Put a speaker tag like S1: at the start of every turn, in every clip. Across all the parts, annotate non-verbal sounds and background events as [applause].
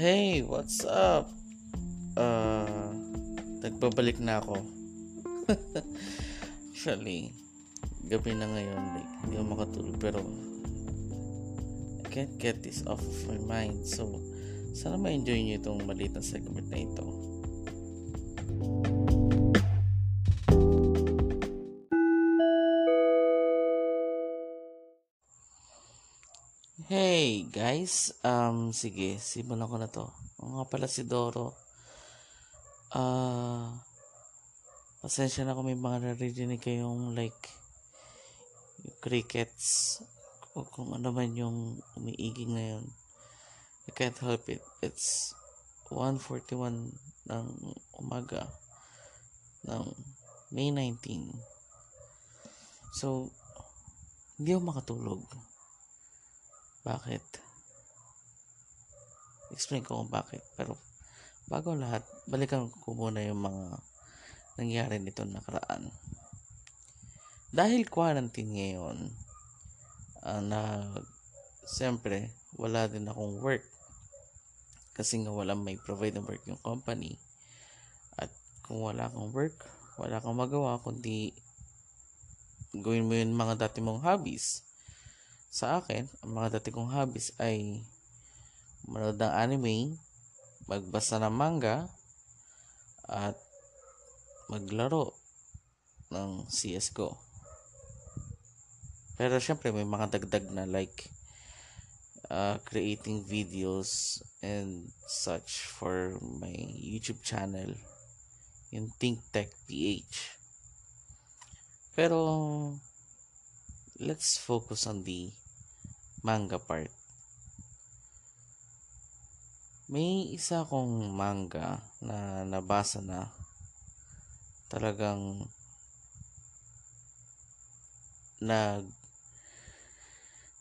S1: Hey, what's up? Uh, nagbabalik na ako. [laughs] Actually, gabi na ngayon. Like, hindi ako makatulog pero I can't get this off of my mind. So, sana ma-enjoy nyo itong maliit na segment na ito. Guys, um sige, simulan ko na to. Oo nga pala si Doro. Ah, pasensya na kung may mga naririnig kayong like yung crickets o kung ano man yung umiiging ngayon. I can't help it. It's 1.41 ng umaga ng May 19. So, hindi ako makatulog. Bakit? Explain ko kung bakit. Pero, bago lahat, balikan ko muna yung mga nangyari nito nakaraan. Dahil quarantine ngayon, uh, na, siyempre, wala din akong work. Kasi nga wala may provide ng work yung company. At kung wala kang work, wala kang magawa, kundi gawin mo yung mga dati mong hobbies sa akin, ang mga dati kong hobbies ay manood ng anime, magbasa ng manga, at maglaro ng CSGO. Pero syempre may mga dagdag na like uh, creating videos and such for my YouTube channel yung Think PH. Pero let's focus on the manga part. May isa kong manga na nabasa na talagang nag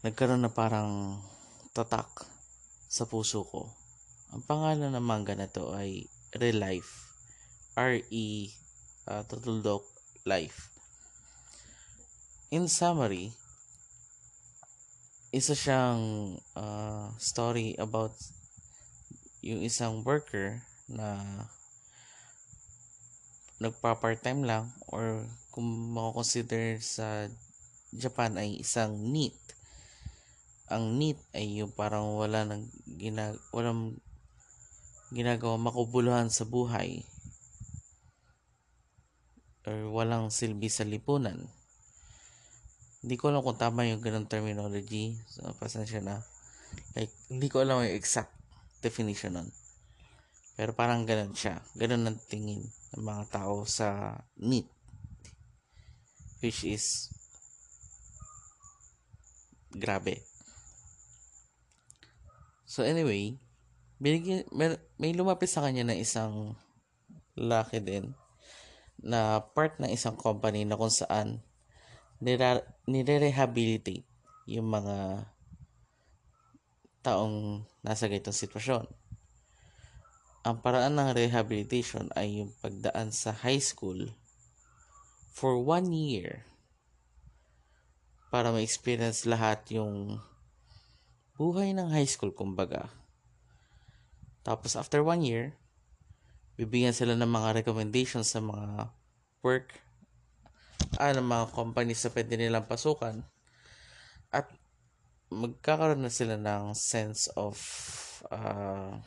S1: nagkaroon na parang tatak sa puso ko. Ang pangalan ng manga na to ay Real Life. R-E uh, Tutuldok Life. In summary, isa siyang uh, story about yung isang worker na nagpa-part-time lang or kung mako-consider sa Japan ay isang NEET. Ang NEET ay yung parang wala nang ginag walang ginagawa makubuluhan sa buhay or walang silbi sa lipunan. Hindi ko alam kung tama yung ganung terminology. So, pasensya na. Like, hindi ko alam yung exact definition nun. Pero parang ganun siya. Ganun ang tingin ng mga tao sa NEET. Which is grabe. So anyway, binigyan, may, may lumapit sa kanya na isang laki din na part ng isang company na kung saan nire- nire-rehabilitate yung mga taong nasa ganitong sitwasyon. Ang paraan ng rehabilitation ay yung pagdaan sa high school for one year para ma-experience lahat yung buhay ng high school kumbaga. Tapos after one year, bibigyan sila ng mga recommendations sa mga work ah, ng mga companies na pwede nilang pasukan at magkakaroon na sila ng sense of uh,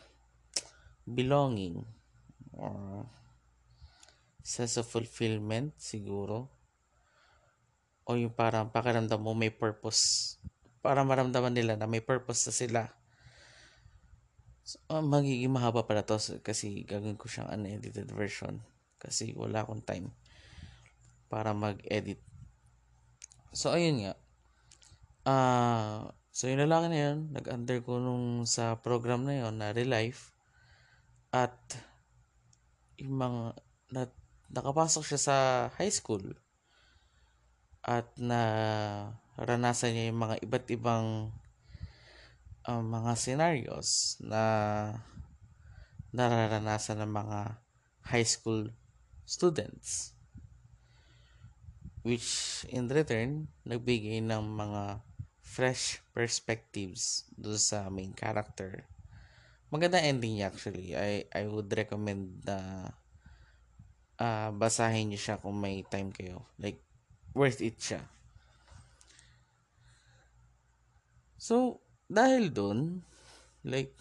S1: belonging or sense of fulfillment siguro o yung parang pakiramdam mo may purpose para maramdaman nila na may purpose na sila so, uh, magiging mahaba pala to kasi gagawin ko siyang unedited version kasi wala akong time para mag-edit. So, ayun nga. Ah, uh, so yung lalaki na yun, nag-undergo nung sa program na yun na Relife at yung mga na, nakapasok siya sa high school. At na ranasan niya yung mga iba't ibang uh, mga scenarios na nararanasan ng mga high school students. Which in return nagbigay ng mga fresh perspectives do sa main character maganda ending niya actually. I, I would recommend na ah basahin niyo siya kung may time kayo. Like, worth it siya. So, dahil dun, like,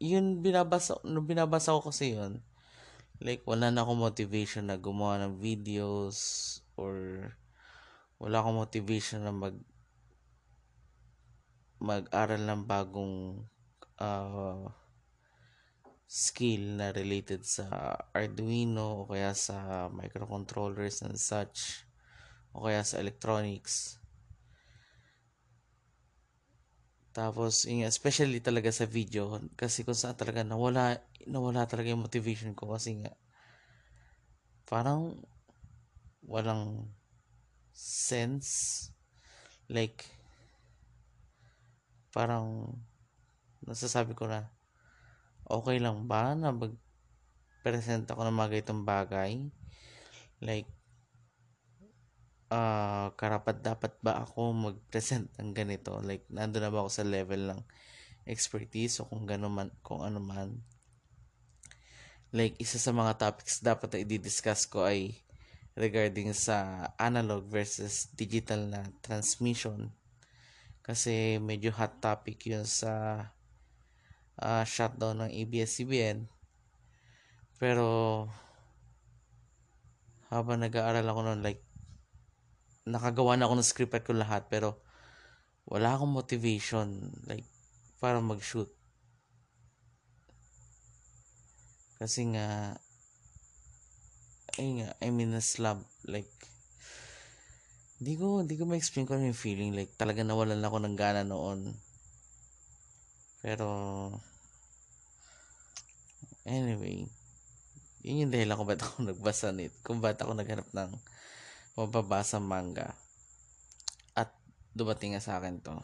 S1: yun binabasa, nung binabasa ko kasi yun, like, wala na akong motivation na gumawa ng videos or wala akong motivation na mag mag-aral ng bagong uh, skill na related sa Arduino o kaya sa microcontrollers and such o kaya sa electronics. Tapos, yun, especially talaga sa video kasi kung saan talaga nawala nawala talaga yung motivation ko kasi nga parang walang sense like parang nasasabi ko na okay lang ba na mag-present ako ng mga ganitong bagay? Like uh, karapat dapat ba ako mag-present ng ganito? Like nando na ba ako sa level ng expertise o kung gano man kung ano man? Like isa sa mga topics dapat na i-discuss ko ay regarding sa analog versus digital na transmission kasi medyo hot topic yun sa uh, shutdown ng ABS-CBN pero habang nag-aaral ako noon like nakagawa na ako ng script ko lahat pero wala akong motivation like para mag-shoot. Kasi nga ay nga, I mean, a slump, like, hindi ko, hindi ko ma-explain ko ano yung feeling, like, talaga nawalan ako ng gana noon. Pero, anyway, yun yung dahilan kung ba't ako [laughs] nagbasa nito, kung ba't ako naghanap ng mababasa manga. At dumating nga sa akin to.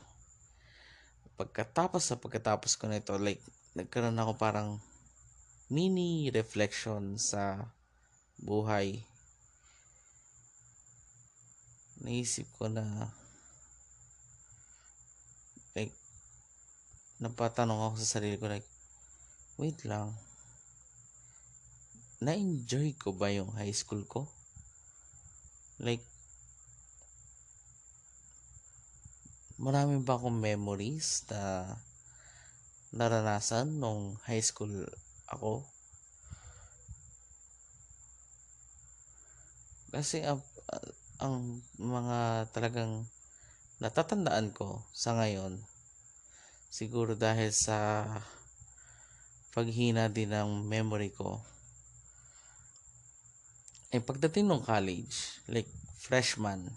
S1: Pagkatapos sa pagkatapos ko nito, like, nagkaroon ako parang mini reflection sa buhay. Naisip ko na like napatanong ako sa sarili ko like wait lang na-enjoy ko ba yung high school ko? Like, marami ba akong memories na naranasan nung high school ako? Kasi ang, ang mga talagang natatandaan ko sa ngayon, siguro dahil sa paghina din ng memory ko, eh pagdating ng college, like freshman,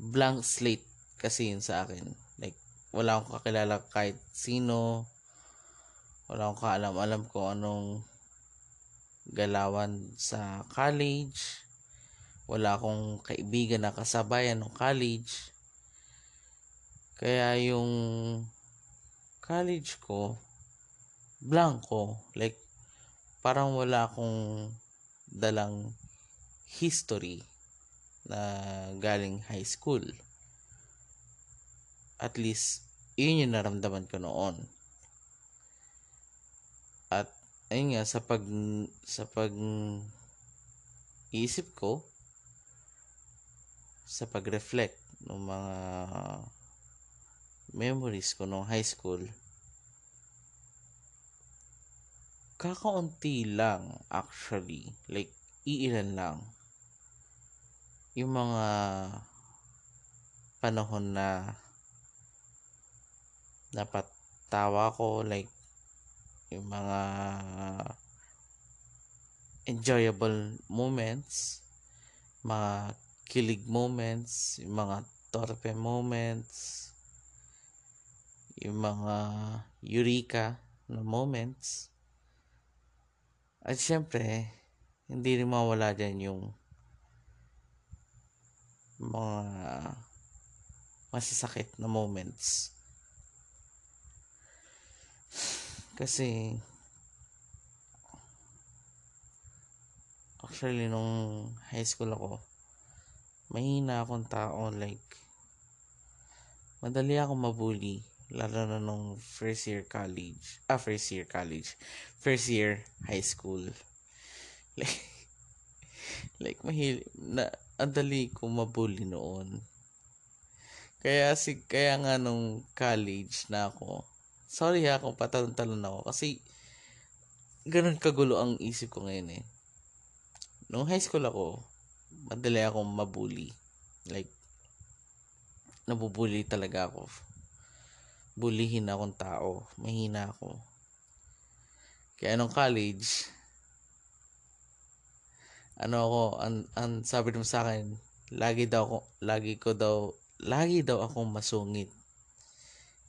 S1: blank slate kasi yun sa akin. Like, wala akong kakilala kahit sino, wala akong kaalam-alam kung anong galawan sa college, wala akong kaibigan na kasabayan ng college. Kaya yung college ko, blanco. Like, parang wala akong dalang history na galing high school. At least, yun yung naramdaman ko noon. At, ayun nga, sa pag, sa pag isip ko, sa pag-reflect ng mga memories ko nung high school, kakaunti lang actually. Like iilan lang. Yung mga panahon na dapat tawa ko like yung mga enjoyable moments mga kilig moments yung mga torpe moments yung mga eureka na moments at syempre, hindi rin mawala dyan yung mga masasakit na moments. Kasi, actually, nung high school ako, mahina akong tao, like, madali akong mabully. Lalo na nung first year college. Ah, first year college. First year high school. [laughs] Like, like mahil na ang dali ko mabully noon. Kaya si kaya nga nung college na ako. Sorry ha kung patalon-talon ako kasi ganun kagulo ang isip ko ngayon eh. Nung high school ako, madali akong mabully. Like, nabubully talaga ako. Bulihin akong tao. Mahina ako. Kaya nung college, ano ako, ang, ang sabi naman sa akin, lagi daw ako, lagi ko daw, lagi daw akong masungit.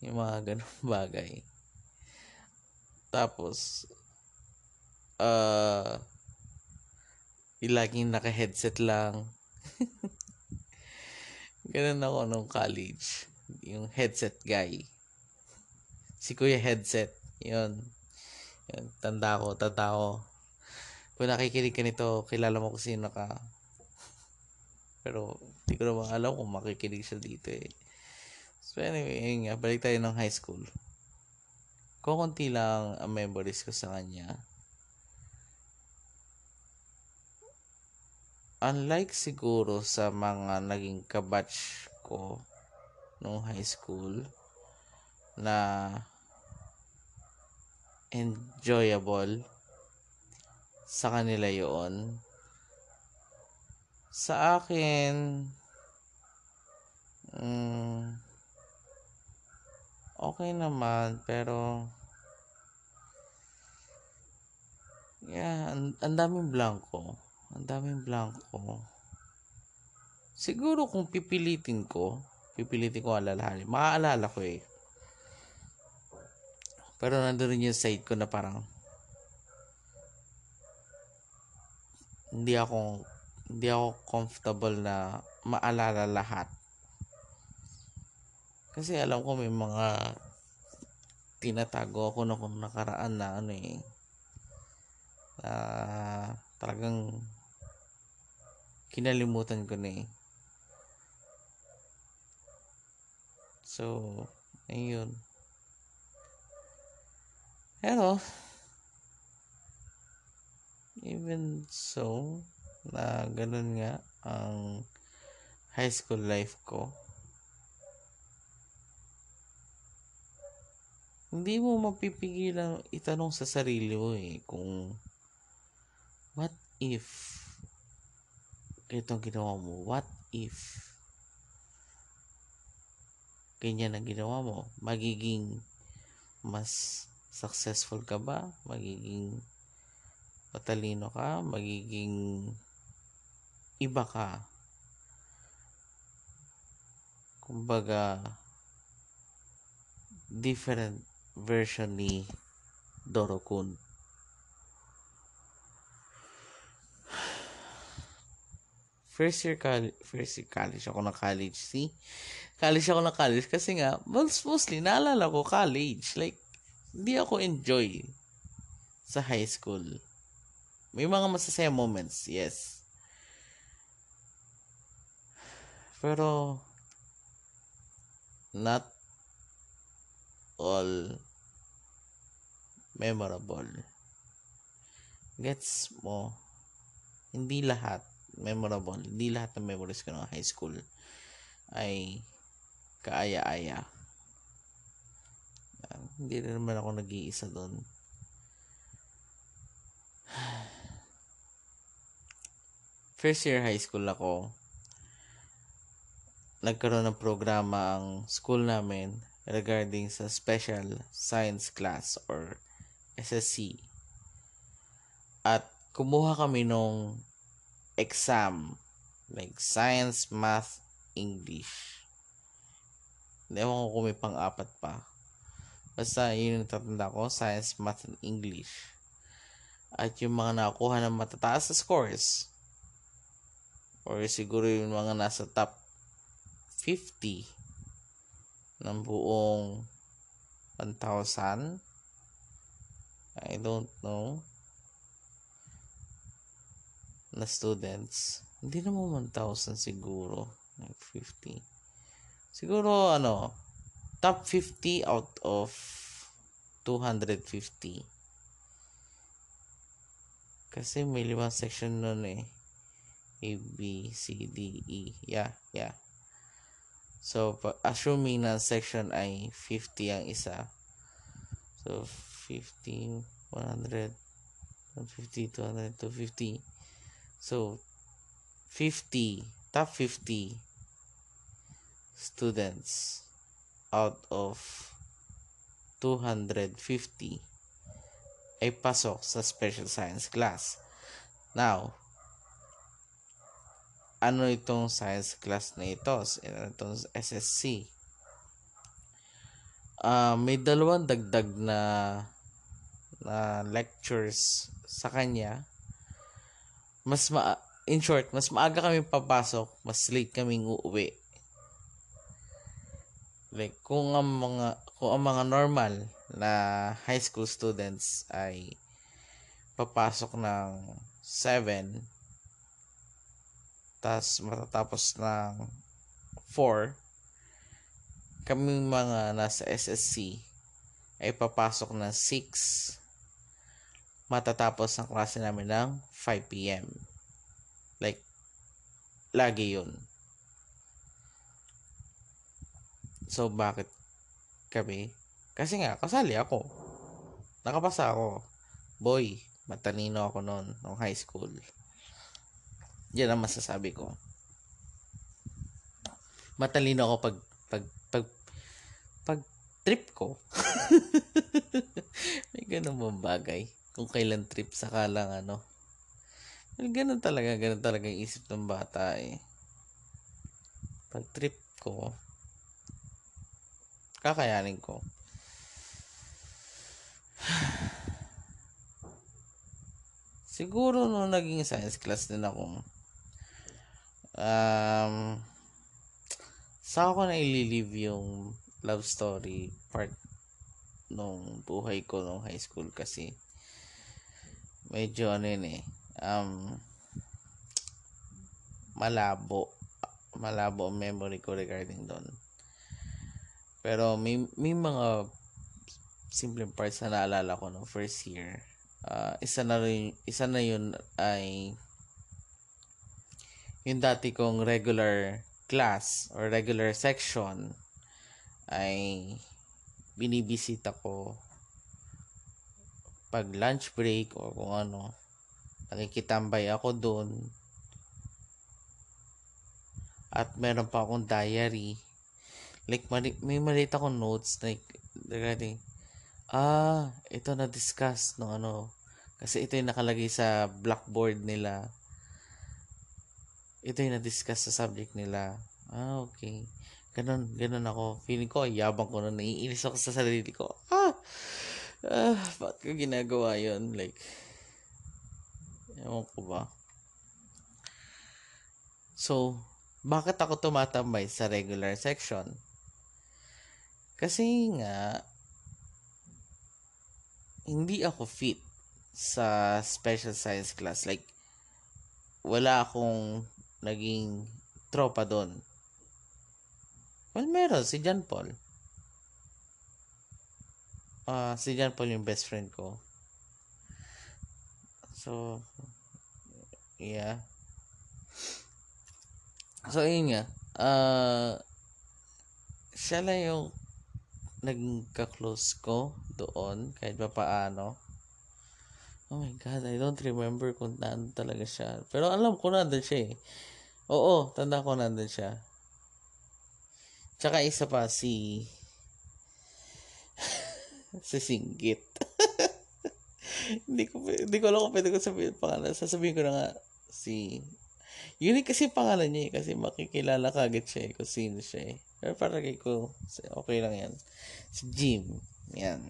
S1: Yung mga ganun [laughs] bagay. Tapos, uh, laging naka-headset lang. [laughs] Ganun ako nung college. Yung headset guy. Si Kuya Headset. Yun. Yun. Tanda ko, tanda ko. Kung nakikinig ka nito, kilala mo kung sino ka. Pero, hindi ko naman alam kung makikinig siya dito eh. So anyway, yun nga, balik tayo ng high school. Kukunti lang ang memories ko sa kanya. Unlike siguro sa mga naging kabatch ko nung high school na enjoyable sa kanila yon sa akin mm, okay naman pero yeah ang, ang daming blanco ang daming blanco siguro kung pipilitin ko pipilitin ko alalahanin maaalala ko eh pero nandun yung side ko na parang hindi ako hindi ako comfortable na maalala lahat. Kasi alam ko may mga tinatago ako na kung nakaraan na ano eh. Na talagang kinalimutan ko na eh. So, ayun. Pero, even so, na ganun nga ang high school life ko. Hindi mo mapipigilan itanong sa sarili mo eh kung what if itong ginawa mo, what if ganyan ang ginawa mo, magiging mas successful ka ba? Magiging matalino ka? Magiging iba ka? Kumbaga, different version ni Dorokun. First year college, first year college ako na college, see? College ako na college kasi nga, most, mostly, naalala ko college. Like, hindi ako enjoy sa high school. May mga masasaya moments, yes. Pero, not all memorable. Gets mo? Hindi lahat memorable. Hindi lahat ng memories ko ng high school ay kaaya-aya. Hindi na naman ako nag-iisa doon. [sighs] First year high school ako, nagkaroon ng programa ang school namin regarding sa special science class or SSC. At kumuha kami nung exam like science, math, English. Hindi ko kung may pang-apat pa. Basta yun yung tatanda ko, science, math, and English. At yung mga nakuha ng matataas na scores, or siguro yung mga nasa top 50 ng buong 1,000. I don't know. Na students. Hindi naman 1,000 siguro. Like 50. Siguro ano, top 50 out of 250. Kasi may limang section nun eh. A, B, C, D, E. Yeah, yeah. So, assuming na section ay 50 ang isa. So, 50, 100, 150, 200, 250. So, 50, top 50 students out of 250 ay pasok sa special science class. Now, ano itong science class na ito? Ano itong SSC? Uh, may dalawang dagdag na na lectures sa kanya. Mas ma in short, mas maaga kami papasok, mas late kaming uuwi. Like kung ang mga kung ang mga normal na high school students ay papasok ng 7 tas matatapos ng 4 kaming mga nasa SSC ay papasok ng 6 matatapos ang klase namin ng 5 p.m. Like, lagi yun. So, bakit kami kasi nga, kasali ako. Nakapasa ako. Boy, matalino ako noon, nung high school. Yan ang masasabi ko. Matalino ako pag, pag, pag, pag trip ko. [laughs] May ganun bang bagay? Kung kailan trip, saka lang ano. Ganun talaga, ganun talaga yung isip ng bata eh. Pag trip ko, kakayanin ko. [sighs] Siguro nung naging science class din ako, um, sa ako na ililive yung love story part nung buhay ko nung high school kasi medyo ano yun eh, um, malabo malabo ang memory ko regarding doon. Pero may, may mga simple parts na naalala ko no first year. Uh, isa na rin, isa na yun ay yung dati kong regular class or regular section ay binibisita ko pag lunch break o kung ano nakikitambay ako doon at meron pa akong diary like may maliit akong notes like regarding Ah, ito na discuss no ano. Kasi ito yung nakalagay sa blackboard nila. Ito yung na-discuss sa subject nila. Ah, okay. Ganun, ganun ako. Feeling ko, yabang ko na naiinis ako sa sarili ko. Ah! Ah, bakit ko ginagawa yun? Like, ewan ko ba? So, bakit ako tumatambay sa regular section? Kasi nga, hindi ako fit sa special science class. Like, wala akong naging tropa doon. Well, meron. Si John Paul. Uh, si John Paul yung best friend ko. So, yeah. So, yun nga. Uh, siya lang yung naging ka-close ko doon kahit pa paano. Oh my God, I don't remember kung nandun talaga siya. Pero alam ko nandun siya eh. Oo, tanda ko nandun siya. Tsaka isa pa si [laughs] si Singgit. [laughs] hindi ko hindi ko alam kung pwede ko sabihin pangalan. Sasabihin ko na nga si yun kasi pangalan niya eh, kasi makikilala kagad siya eh, kung sino siya eh. Pero para kay ko, okay lang yan. Si Jim. Yan.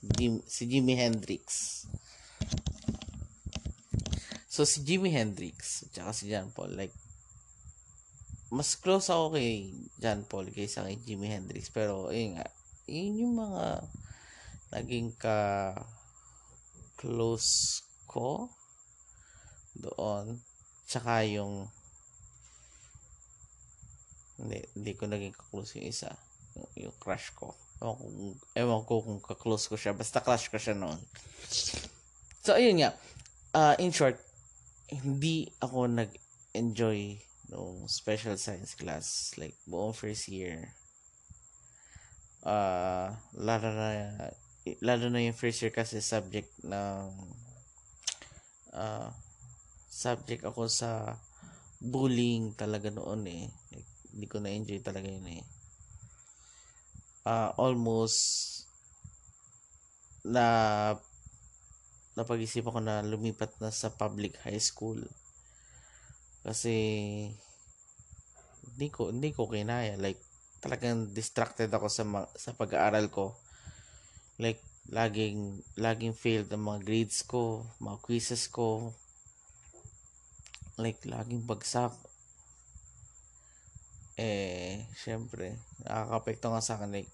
S1: Jim, si Jimi Hendrix. So, si Jimi Hendrix, at si John Paul, like, mas close ako kay John Paul kaysa kay Jimi Hendrix. Pero, yun nga, yun yung mga naging ka close ko doon. Tsaka yung hindi, hindi ko naging close yung isa. yung crush ko. Ewan ko, ewan ko kung ka-close ko siya. Basta crush ko siya noon. So, ayun nga. Uh, in short, hindi ako nag-enjoy no special science class. Like, buong first year. Uh, lalo na, lalo na yung first year kasi subject ng uh, subject ako sa bullying talaga noon eh. Like, hindi ko na-enjoy talaga yun eh. Uh, almost na napag-isipan ko na lumipat na sa public high school. Kasi hindi ko hindi ko kinaya like talagang distracted ako sa sa pag-aaral ko. Like laging laging failed ang mga grades ko, mga quizzes ko. Like laging bagsak. Eh, syempre, nakakapekto nga sa akin like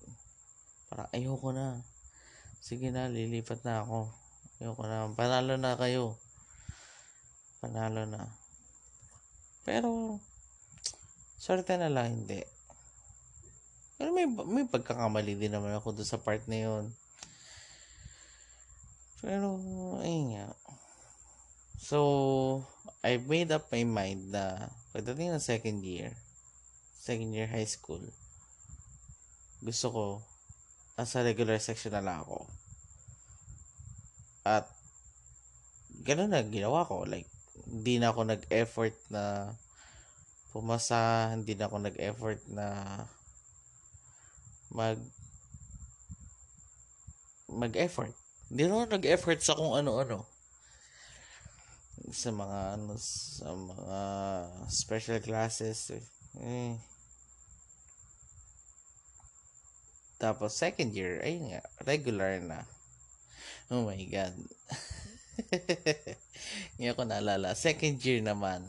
S1: para ayoko na. Sige na, lilipat na ako Ayoko na. Panalo na kayo. Panalo na. Pero, swerte na lang hindi. Pero may, may pagkakamali din naman ako doon sa part na yun. Pero, ayun nga. So, I made up my mind na pagdating ng second year, second year high school, gusto ko, nasa regular section na lang ako. At, ganun na ginawa ko. Like, hindi na ako nag-effort na pumasa, hindi na ako nag-effort na mag mag-effort. Hindi na ako nag-effort sa kung ano-ano. Sa mga ano, sa mga special classes. Eh. Tapos second year, ayun nga, regular na. Oh my God. [laughs] Ngayon ko naalala. Second year naman,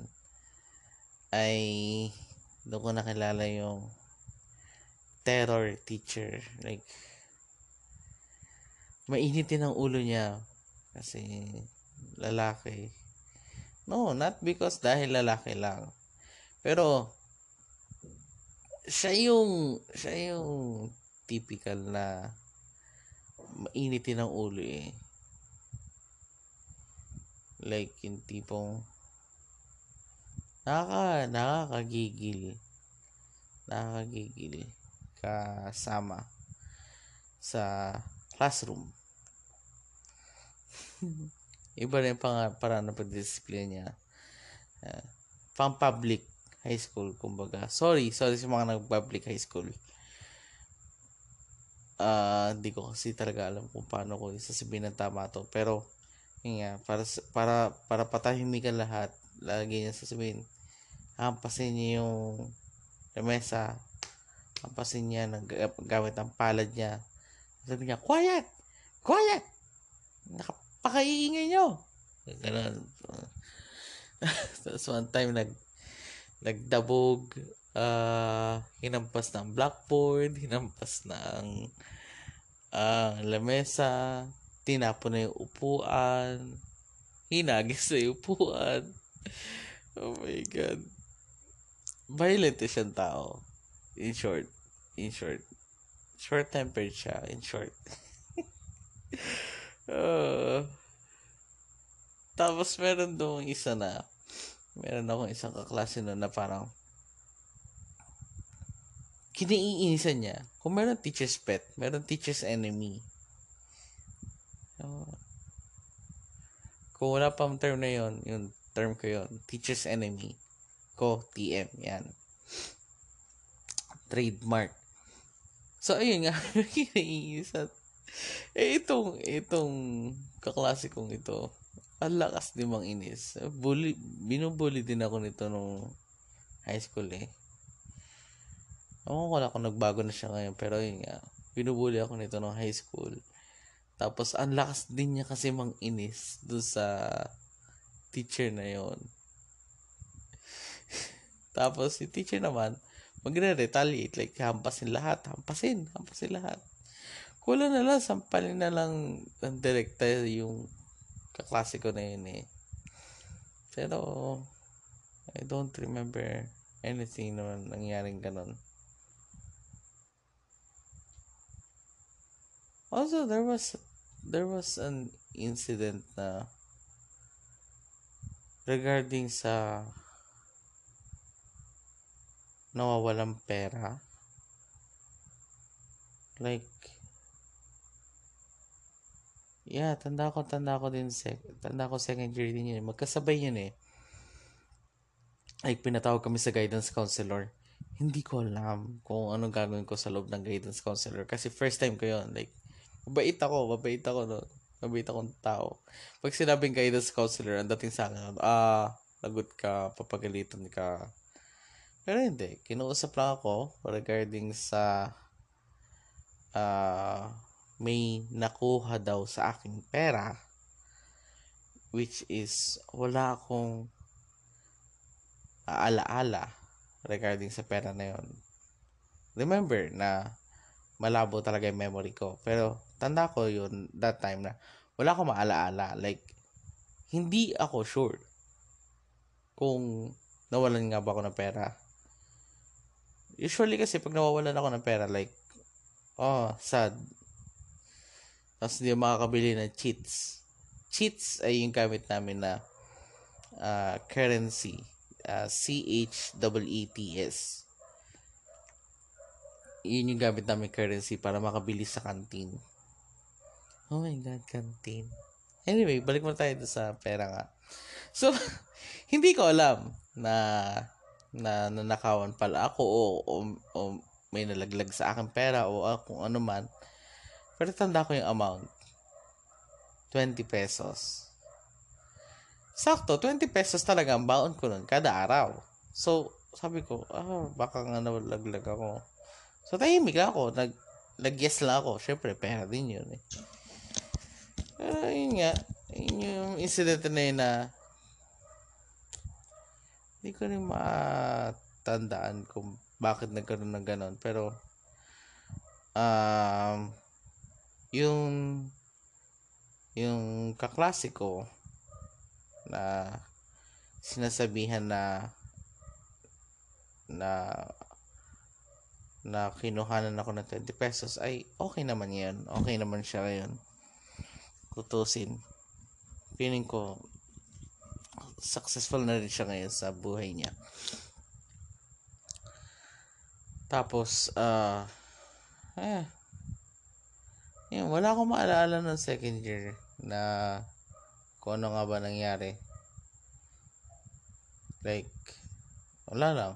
S1: ay doon ko nakilala yung terror teacher. Like, mainitin ang ulo niya. Kasi, lalaki. No, not because dahil lalaki lang. Pero, siya yung, siya yung typical na mainitin ang ulo eh. Like, yung tipong nakaka, nakakagigil. Nakakagigil kasama sa classroom. [laughs] Iba rin pang para na pagdisiplina niya. Uh, pang public high school, kumbaga. Sorry, sorry sa mga nag-public high school uh, hindi ko kasi talaga alam kung paano ko isasabihin ng tama to. Pero, yun nga, para, para, para patahimikan lahat, lagi niya sasabihin, hampasin niya yung lamesa, hampasin niya ng gamit ang palad niya. Sabi niya, quiet! Quiet! Nakapakaiingay niyo! Ganun. [laughs] Tapos one time, nag, nagdabog, uh, hinampas ng blackboard, hinampas ng uh, lamesa, tinapon na yung upuan, hinagis na yung upuan. [laughs] Oh my God. Violent siyang tao. In short. In short. Short-tempered siya. In short. [laughs] uh, tapos meron doon isa na meron akong isang kaklase noon na parang kiniinisan niya. Kung meron teacher's pet, meron teacher's enemy. So, kung wala pang term na yon yung term ko yon teacher's enemy. Ko, TM, yan. Trademark. So, ayun nga, [laughs] kiniinisan. Eh, itong, itong kaklase kong ito, ang lakas din mang inis. Bully, binubully din ako nito nung high school eh. Ewan ko lang kung nagbago na siya ngayon. Pero yun nga, binubuli ako nito nung high school. Tapos, ang lakas din niya kasi mang inis doon sa teacher na yon [laughs] Tapos, si teacher naman, magre-retaliate. Like, hampasin lahat. Hampasin. Hampasin lahat. Kula na lang, sampalin na lang ng director yung kaklase ko na yun eh. Pero, I don't remember anything na nangyaring ganon. Also, there was there was an incident na regarding sa nawawalang pera. Like, yeah, tanda ko, tanda ko din, sec, tanda ko second year din yun. Magkasabay yun eh. Like, pinatawag kami sa guidance counselor. Hindi ko alam kung anong gagawin ko sa loob ng guidance counselor. Kasi first time ko yun. Like, mabait ako, mabait ako no. Mabait akong tao. Pag sinabing guidance counselor, ang dating sa akin, ah, lagot ka, papagalitan ka. Pero hindi, kinuusap lang ako regarding sa uh, may nakuha daw sa aking pera which is wala akong aala-ala regarding sa pera na yon. Remember na malabo talaga yung memory ko. Pero tanda ko yun that time na wala akong maala-ala. Like, hindi ako sure kung nawalan nga ba ako ng pera. Usually kasi pag nawawalan ako ng pera, like, oh, sad. Tapos hindi makakabili ng cheats. Cheats ay yung gamit namin na uh, currency. Uh, C-H-E-E-T-S. Yun yung gamit namin currency para makabili sa kantin. Oh my God, kantin. Anyway, balik mo tayo sa pera nga. So, [laughs] hindi ko alam na na nanakawan pala ako o, o, o may nalaglag sa akin pera o uh, kung ano man. Pero tanda ko yung amount. 20 pesos. Sakto, 20 pesos talaga ang baon ko nun kada araw. So, sabi ko, ah, baka nga nalaglag ako. So, tahimik lang ako. Nag, nag-yes lang ako. Siyempre, pera din yun eh. Pero, yun nga. Yun yung incident na yun na hindi ko rin matandaan kung bakit nagkaroon ng ganon. Pero, um, yung, yung kaklasiko na sinasabihan na na na kinuhanan ako ng 20 pesos ay okay naman yan. Okay naman siya ngayon. Tutusin. Feeling ko successful na rin siya ngayon sa buhay niya. Tapos, uh, eh, yun, wala akong maalala ng second year na kung ano nga ba nangyari. Like, wala lang.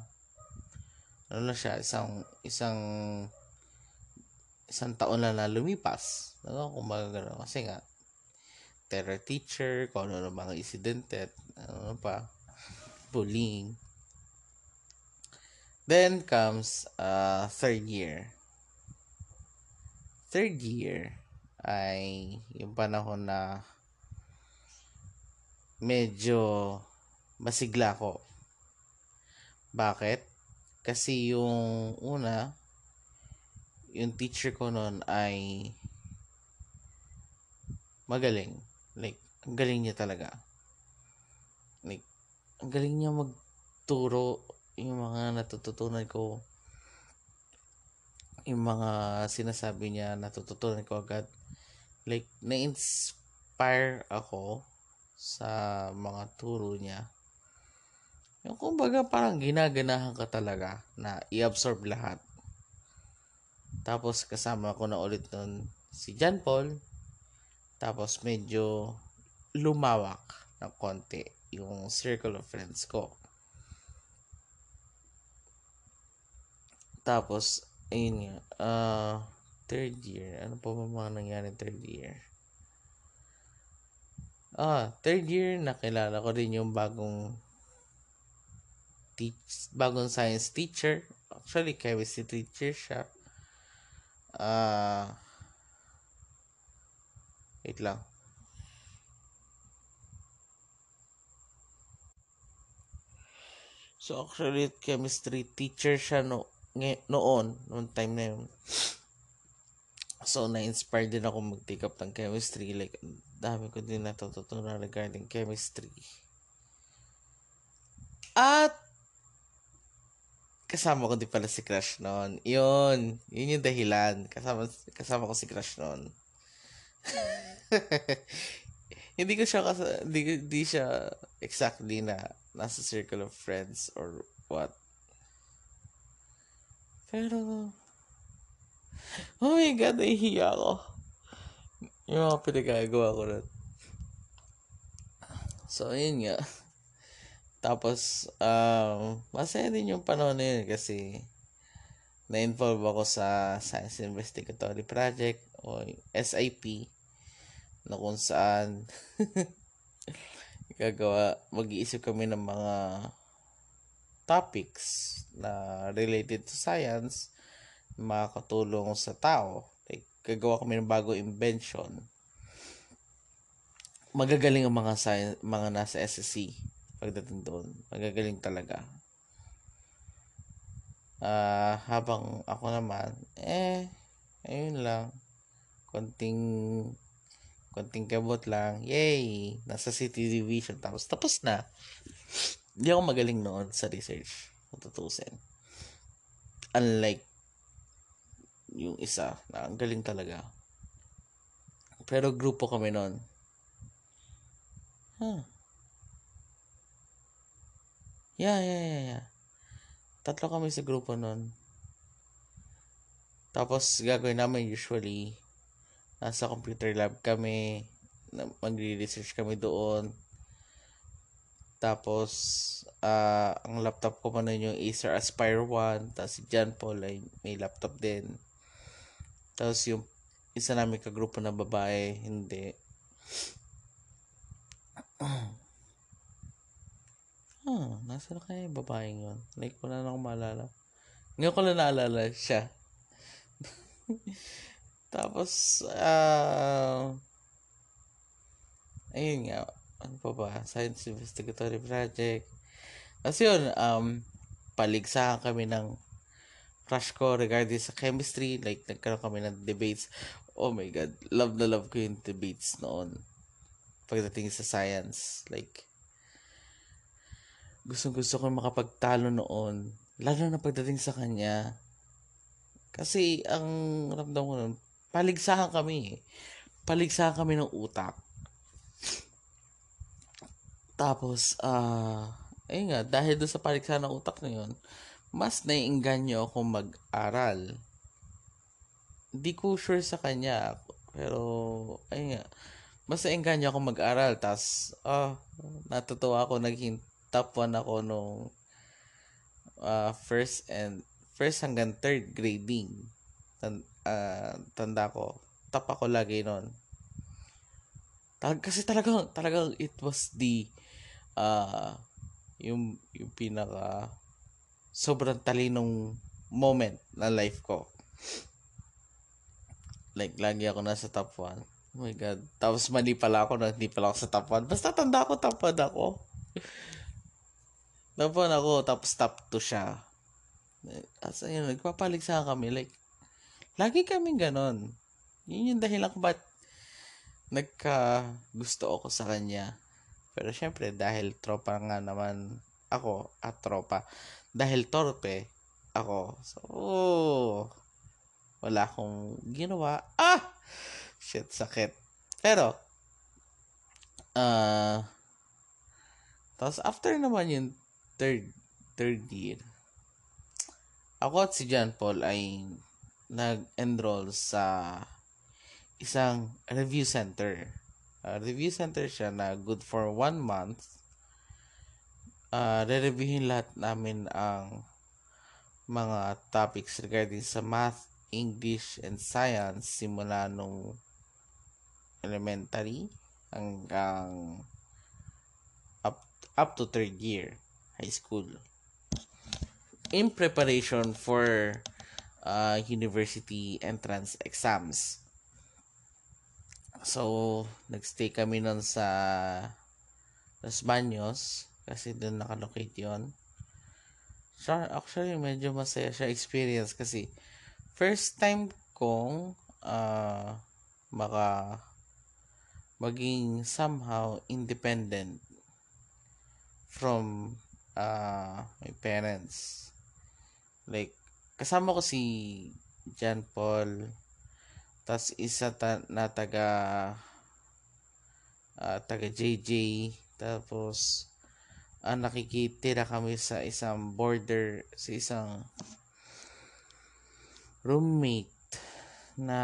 S1: Ano na siya, isang, isang, isang taon na na lumipas. Ano kung magagano. Kasi nga, terror teacher, kung ano na mga insidente, ano pa, bullying. Then comes uh, third year. Third year ay yung panahon na medyo masigla ko. Bakit? Kasi yung una, yung teacher ko noon ay magaling. Like, ang galing niya talaga. Ang galing niya magturo yung mga natututunan ko. Yung mga sinasabi niya natututunan ko agad. Like na-inspire ako sa mga turo niya. Yung kumbaga parang ginaganahan ka talaga na i-absorb lahat. Tapos kasama ko na ulit nun si John Paul. Tapos medyo lumawak ng konti yung circle of friends ko Tapos, ayun nga, uh, third year, ano pa ba mga nangyari third year? Ah, third year, nakilala ko rin yung bagong teach, bagong science teacher. Actually, chemistry teacher siya. Ah, uh, wait lang. So, actually, chemistry teacher siya no, noon, noong time na yun. So, na-inspire din ako mag-take up ng chemistry. Like, dami ko din natututunan regarding chemistry. At, kasama ko din pala si Crush noon. Yun, yun yung dahilan. Kasama, kasama ko si Crush noon. [laughs] hindi ko siya kasi, hindi, hindi siya exactly na nasa circle of friends or what. Pero, oh my God, nahihiya ako. Yung mga pinagagawa ko nun. So, ayun nga. Tapos, um, masaya din yung panahon na yun kasi na-involve ako sa Science Investigatory Project o SIP na kung saan [laughs] gagawa, mag-iisip kami ng mga topics na related to science makakatulong sa tao. Like, gagawa kami ng bago invention. Magagaling ang mga science, mga nasa SSC pagdating doon. Magagaling talaga. Uh, habang ako naman, eh, ayun lang. Konting konting kabot lang. Yay! Nasa City Division. Tapos, tapos na. Hindi ako magaling noon sa research. Matutusin. Unlike yung isa na ang galing talaga. Pero grupo kami noon. Huh. Yeah, yeah, yeah, yeah. Tatlo kami sa grupo nun. Tapos, gagawin namin usually, nasa computer lab kami, magre-research kami doon. Tapos, uh, ang laptop ko pa nun yung Acer Aspire 1. Tapos si John Paul ay may laptop din. Tapos yung isa namin kagrupo na babae, hindi. [clears throat] Ah, nasa na kaya yung babaeng yun? Like, wala na akong maalala. Ngayon ko lang naalala siya. [laughs] Tapos, ah, uh, ayun nga, ano pa ba? Science Investigatory Project. Kasi yun, um, paligsahan kami ng crush ko regarding sa chemistry. Like, nagkaroon kami ng debates. Oh my God, love na love ko yung debates noon. Pagdating sa science. Like, gustong gusto ko makapagtalo noon. Lalo na pagdating sa kanya. Kasi ang ramdam ko noon, paligsahan kami. Paligsahan kami ng utak. Tapos, ah, uh, ayun nga, dahil doon sa paligsahan ng utak na yun, mas naiinganyo akong mag-aral. Hindi ko sure sa kanya, pero, ayun nga, mas naiinganyo akong mag-aral. Tapos, ah, uh, natutuwa ako, naging top 1 ako nung uh, first and first hanggang third grading. Uh, tanda ko. Top ako lagi noon. Talag, kasi talagang, talagang it was the uh, yung, yung pinaka sobrang talinong moment na life ko. Like, lagi ako nasa top 1. Oh my God. Tapos mali pala ako na hindi pala ako sa top 1. Basta tanda ko top 1 ako. [laughs] Tapon ako, tapos top 2 siya. As ayun, nagpapaligsahan kami. Like, lagi kaming ganon. Yun yung dahilan kung ba't nagka gusto ako sa kanya. Pero syempre, dahil tropa nga naman ako at tropa. Dahil torpe ako. So, wala akong ginawa. Ah! Shit, sakit. Pero, uh, tapos after naman yung third third year, ako at si John Paul ay nag-enroll sa isang review center. Uh, review center siya na good for one month. Uh, re-reviewin lahat namin ang mga topics regarding sa math, English, and science simula nung elementary hanggang up, up to third year high school in preparation for uh, university entrance exams. So, nagstay kami nun sa Los Baños kasi doon nakalocate yon. So, actually, medyo masaya siya experience kasi first time kong uh, maka maging somehow independent from uh, my parents. Like, kasama ko si John Paul. Tapos isa ta- na taga ah, taga JJ. Tapos ah, nakikitira kami sa isang border, sa isang roommate na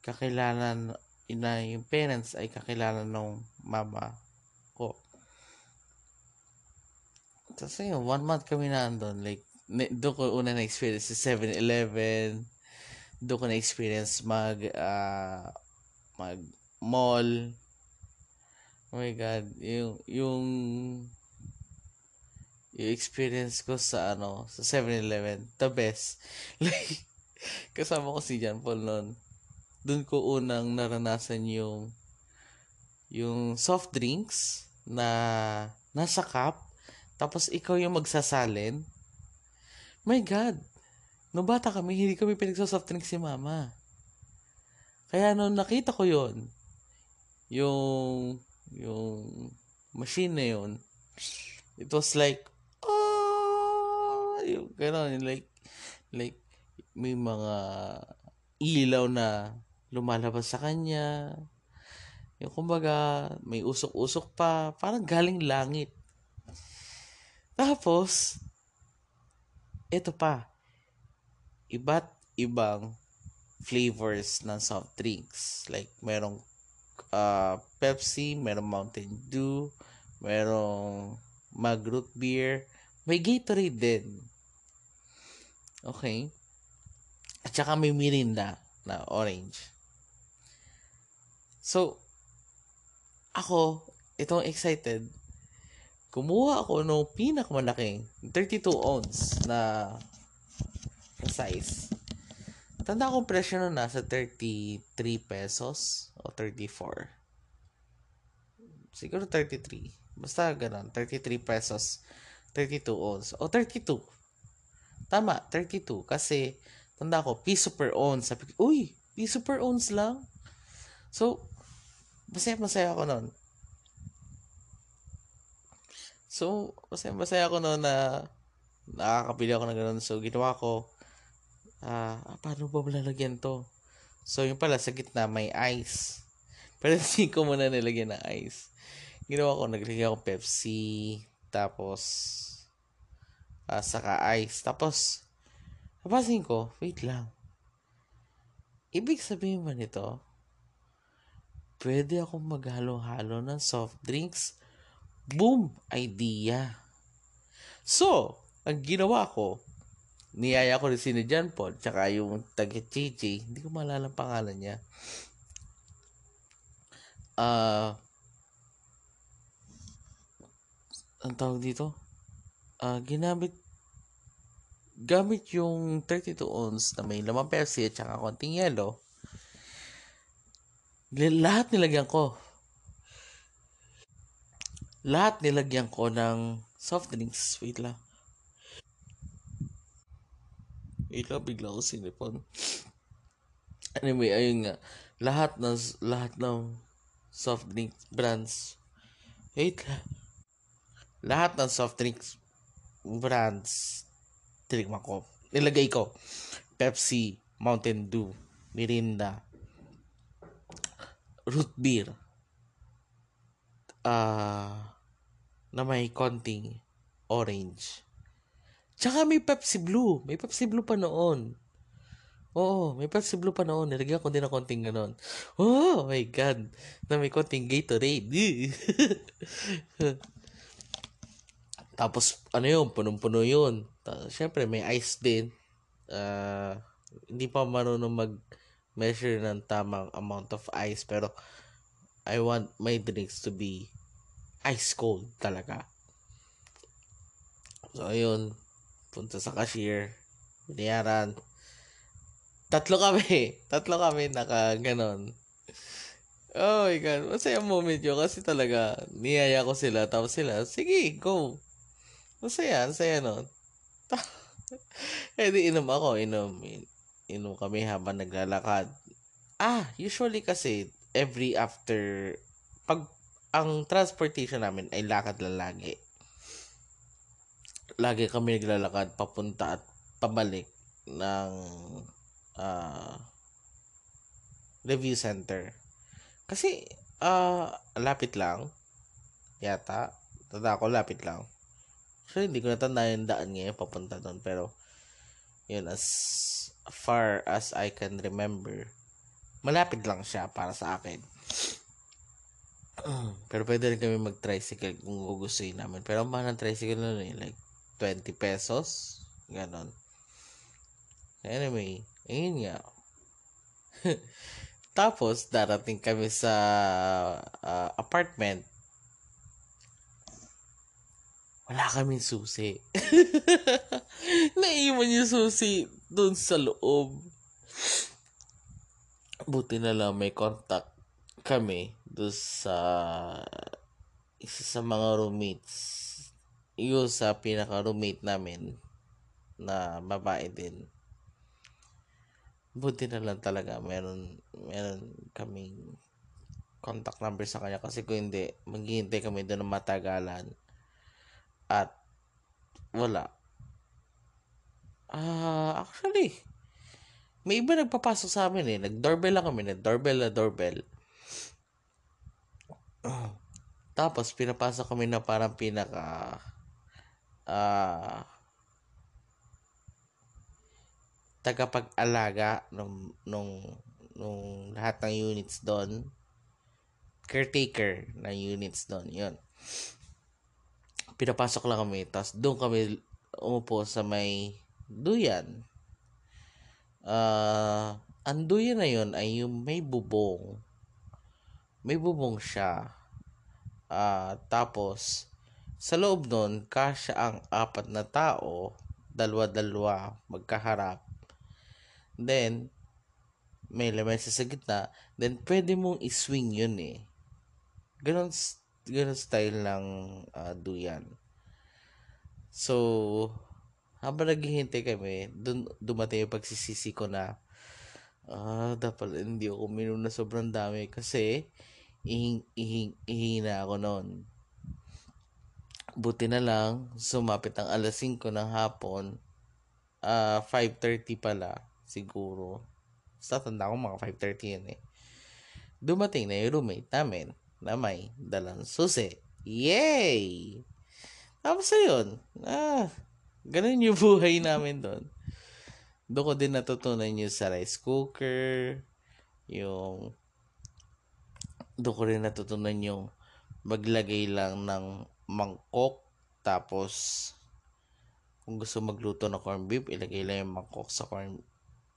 S1: kakilala na yung parents ay kakilala ng mama ko. Tapos yun, one month kami na andun. Like, doon ko una na-experience sa 7-Eleven. Doon ko na-experience mag, ah, mag mall. Oh my God. Yung, yung, yung experience ko sa ano, sa 7-Eleven, the best. [laughs] Like, kasama ko si John Paul noon. Doon ko unang naranasan yung, yung soft drinks na nasa cup. Tapos ikaw yung magsasalin. My God. Nung bata kami, hindi kami pinagsasoft drink si mama. Kaya nung nakita ko yon yung, yung machine na yun, it was like, oh, yung gano'n, like, like, may mga ilaw na lumalabas sa kanya. Yung kumbaga, may usok-usok pa, parang galing langit. Tapos, ito pa, iba't ibang flavors ng soft drinks. Like, merong uh, Pepsi, merong Mountain Dew, merong Mag Root Beer, may Gatorade din. Okay? At saka may Mirinda na orange. So, ako, itong excited, kumuha ako ng pinakamalaking 32 ounce na size. Tanda ko presyo nun nasa 33 pesos o 34. Siguro 33. Basta ganun, 33 pesos, 32 ounce. O 32. Tama, 32. Kasi, tanda ko, piso per ounce. Sabi ko, uy, piso per ounce lang. So, masaya masaya ako nun. So, masaya masaya ako noon na nakakabili ako ng ganun. So, ginawa ko, ah, ah, paano ba malalagyan to? So, yung pala, sa gitna may ice. [laughs] Pero hindi ko muna nilagyan ng ice. Ginawa ko, naglagay ako Pepsi, tapos, ah, saka ice. Tapos, napasin ko, wait lang. Ibig sabihin ba nito, pwede akong maghalo-halo ng soft drinks? Boom! Idea! So, ang ginawa ko, niyaya ko rin si John Paul, tsaka yung taga JJ, hindi ko maalala ang pangalan niya. Ah, ang tawag dito? Ah, ginamit gamit yung 32 ounce na may lamang Pepsi at saka konting yelo. Lahat nilagyan ko. Lahat nilagyan ko ng soft drinks. Wait lang. Wait lang, bigla ko sinipon. [sniffs] Anyway, ayun nga. Lahat ng lahat ng soft drink brands. Wait lang. Lahat ng soft drinks brands tinigman ko. Nilagay ko. Pepsi, Mountain Dew, Mirinda, root beer. Ah, na may konting orange. Tsaka may Pepsi Blue. May Pepsi Blue pa noon. Oo, may Pepsi Blue pa noon. Nilagyan ko din ng konting ganon. Oh my God. Na may konting Gatorade. [laughs] Tapos, ano yun? Punong-puno yun. Ta- Siyempre, may ice din. Ah, hindi pa marunong mag-measure ng tamang amount of ice. Pero, I want my drinks to be ice cold talaga. So, ayun. Punta sa cashier. Binayaran. Tatlo kami. [laughs] Tatlo kami naka ganon. Oh my God. Masaya moment yun. Kasi talaga, niyaya ko sila. Tapos sila, sige, go. Masaya. Ang saya nun. [laughs] eh di inom ako. Inom. In- Inom kami habang naglalakad. Ah, usually kasi, every after, pag ang transportation namin ay lakad lang lagi. Lagi kami naglalakad papunta at pabalik ng uh, review center. Kasi, uh, lapit lang. Yata. Tanda ko, lapit lang. So, hindi ko natanda yung daan ngayon papunta doon. Pero, yun, as far as I can remember, malapit lang siya para sa akin. [clears throat] Pero pwede rin kami mag-tricycle kung gugustuhin namin. Pero ang mahal ng tricycle na rin, like 20 pesos. Ganon. Anyway, ayun nga. [laughs] Tapos, darating kami sa uh, apartment. Wala kaming susi. [laughs] Naiwan yung susi doon sa loob. Buti na lang may contact kami doon sa isa sa mga roommates. Yung sa pinaka-roommate namin na babae din. Buti na lang talaga meron meron kaming contact number sa kanya. Kasi kung hindi maghihintay kami doon ng matagalan. At wala. Ah uh, actually may iba nagpapasok sa amin eh. Nag-doorbell lang kami. Nag-doorbell na doorbell tapos pinapasok kami na parang pinaka ah uh, tagapag-alaga nung nung nung lahat ng units doon. Caretaker ng units doon yun. Pinapasok lang kami tapos doon kami umupo sa may duyan. Uh, ang duyan na yun ay yung may bubong. May bubong siya uh, tapos sa loob nun kasya ang apat na tao dalawa-dalawa magkaharap Then, may lamesa sa gitna. Then, pwede mong iswing yun eh. Ganon, ganon style ng uh, duyan. So, habang naghihintay kami, dun, dumating yung pagsisisi ko na, ah, dapat hindi ako minom na sobrang dami kasi ihing, ihing, ihina ako noon. Buti na lang, sumapit ang alas 5 ng hapon, uh, ah, 5.30 pala, siguro. Sa tanda ko mga 5.30 yun eh. Dumating na yung roommate namin na may dalang susi. Yay! Tapos ayun, ah, ganun yung [laughs] buhay namin doon. Doon ko din natutunan yung sa rice cooker, yung doon ko rin natutunan yung maglagay lang ng mangkok tapos kung gusto magluto ng corn beef, ilagay lang yung mangkok sa corn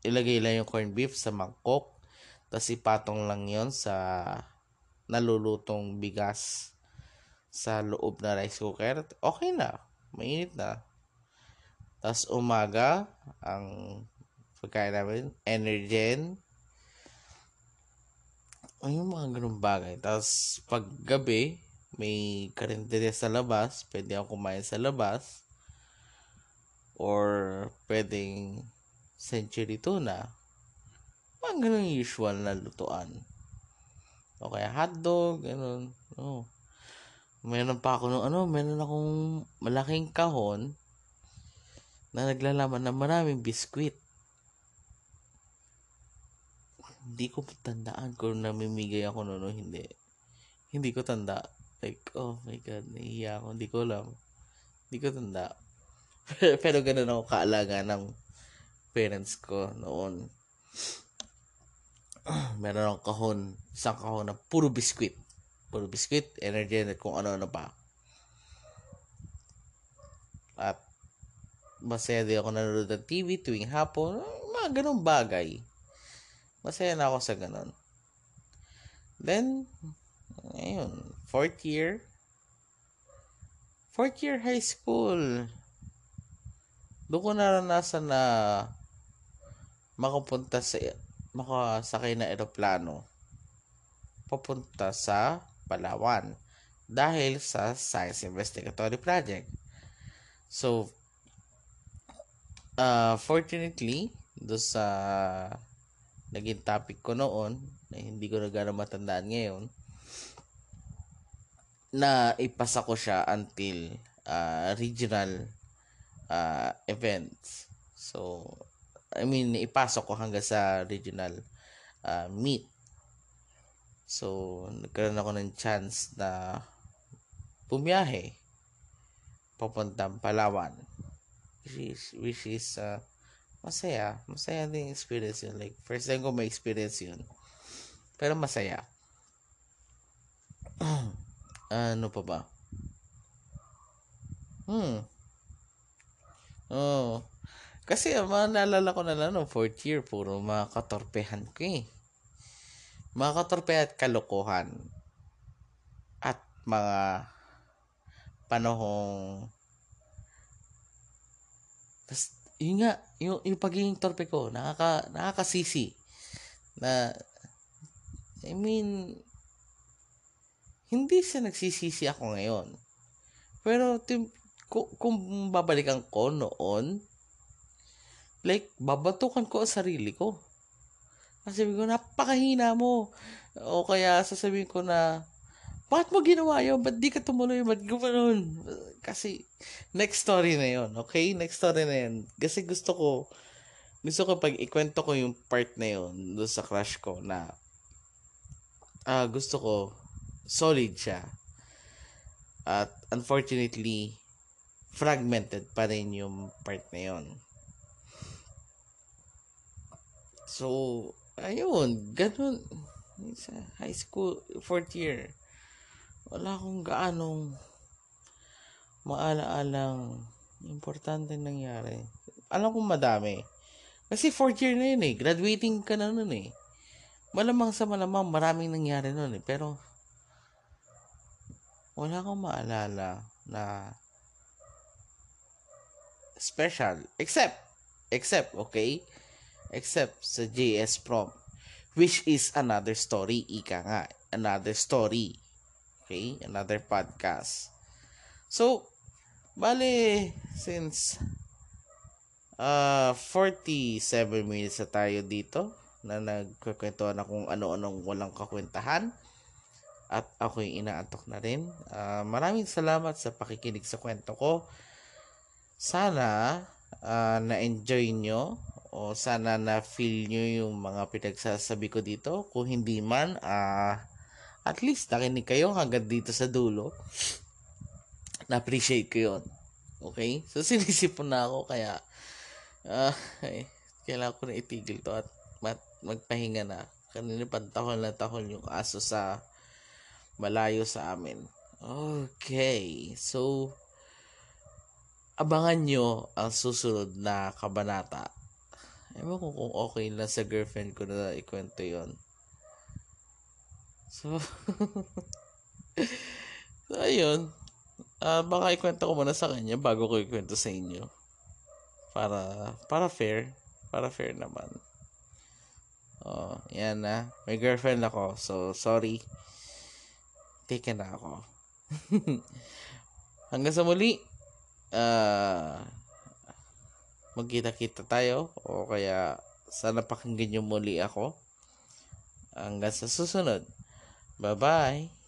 S1: ilagay lang yung corned beef sa mangkok tapos ipatong lang yon sa nalulutong bigas sa loob na rice cooker. Okay na mainit na. Tapos umaga ang pagkain namin energen ay yung mga ganun bagay tapos pag gabi may karinderya sa labas pwede ako kumain sa labas or pwedeng century tuna. Mga ganun usual na lutuan. O kaya hotdog, ganun. Oh. Meron pa ako nung ano, meron akong malaking kahon na naglalaman ng maraming biskwit. Hindi ko tandaan kung namimigay ako noon o hindi. Hindi ko tanda. Like, oh my God, nahihiya ako. Hindi ko alam. Hindi ko tanda. [laughs] Pero ganun ako kaalaga ng parents ko noon. [clears throat] Meron akong kahon, isang kahon na puro biskwit. Puro biskwit, energy, at kung ano-ano pa. At masaya din ako nanonood ng TV tuwing hapon. Mga ganong bagay. Masaya na ako sa ganon. Then, ayun, fourth year. Fourth year high school. Doon ko naranasan na makapunta sa makasakay na eroplano papunta sa Palawan dahil sa Science Investigatory Project. So, uh, fortunately, do sa naging topic ko noon, na hindi ko na gano'ng matandaan ngayon, na ipasa ko siya until uh, regional uh, events. So, I mean, ipasok ko hanggang sa regional uh, meet. So, nagkaroon ako ng chance na bumiyahe papuntang Palawan. Which is, which is uh, masaya. Masaya din experience yun. Like, first time ko ma-experience yun. Pero masaya. [clears throat] ano pa ba? Hmm. Oh. Kasi, uh, naalala ko na lang, no, fourth year, puro mga katorpehan ko eh. Mga katorpe at kalokohan. At mga panahong tas yun nga yung, yung pagiging torpe ko nakaka nakakasisi na I mean hindi siya nagsisisi ako ngayon pero tim, kung, kung babalikan ko noon like babatukan ko ang sarili ko sasabihin ko napakahina mo o kaya sasabihin ko na bakit mo ginawa yun? Ba't di ka tumuloy? Ba't gumanon? Kasi, next story na yun. Okay? Next story na yun. Kasi gusto ko, gusto ko pag ikwento ko yung part na yun doon sa crush ko na uh, gusto ko solid siya. At unfortunately, fragmented pa rin yung part na yun. So, ayun, ganun. Sa high school, fourth year wala akong gaanong maala-alang importante nangyari. Alam kong madami. Kasi fourth year na yun eh. Graduating ka na nun eh. Malamang sa malamang maraming nangyari nun eh. Pero wala akong maalala na special. Except, except, okay? Except sa JS prom. Which is another story. Ika nga. Another story. Okay? Another podcast. So, bale, since uh, 47 minutes na tayo dito na nagkukwentuhan na kung ano-anong walang kakwentahan at ako'y inaantok na rin. Uh, maraming salamat sa pakikinig sa kwento ko. Sana uh, na-enjoy nyo o sana na-feel nyo yung mga pinagsasabi ko dito. Kung hindi man, ah, uh, at least nakinig kayo hanggang dito sa dulo. Na-appreciate ko yun. Okay? So, [laughs] sinisipon na ako kaya uh, ay, kailangan ko na itigil to at mat, magpahinga na. Kanina pantahol na tahol yung aso sa malayo sa amin. Okay. So, abangan nyo ang susunod na kabanata. Ewan ko kung okay na sa girlfriend ko na ikwento yon So, [laughs] so ayun. Uh, baka ikwento ko muna sa kanya bago ko ikwento sa inyo. Para, para fair. Para fair naman. Oh, yan na. May girlfriend ako. So, sorry. Taken na ako. [laughs] Hanggang sa muli. Uh, magkita-kita tayo. O kaya, sana pakinggan nyo muli ako. Hanggang sa susunod. Bye bye.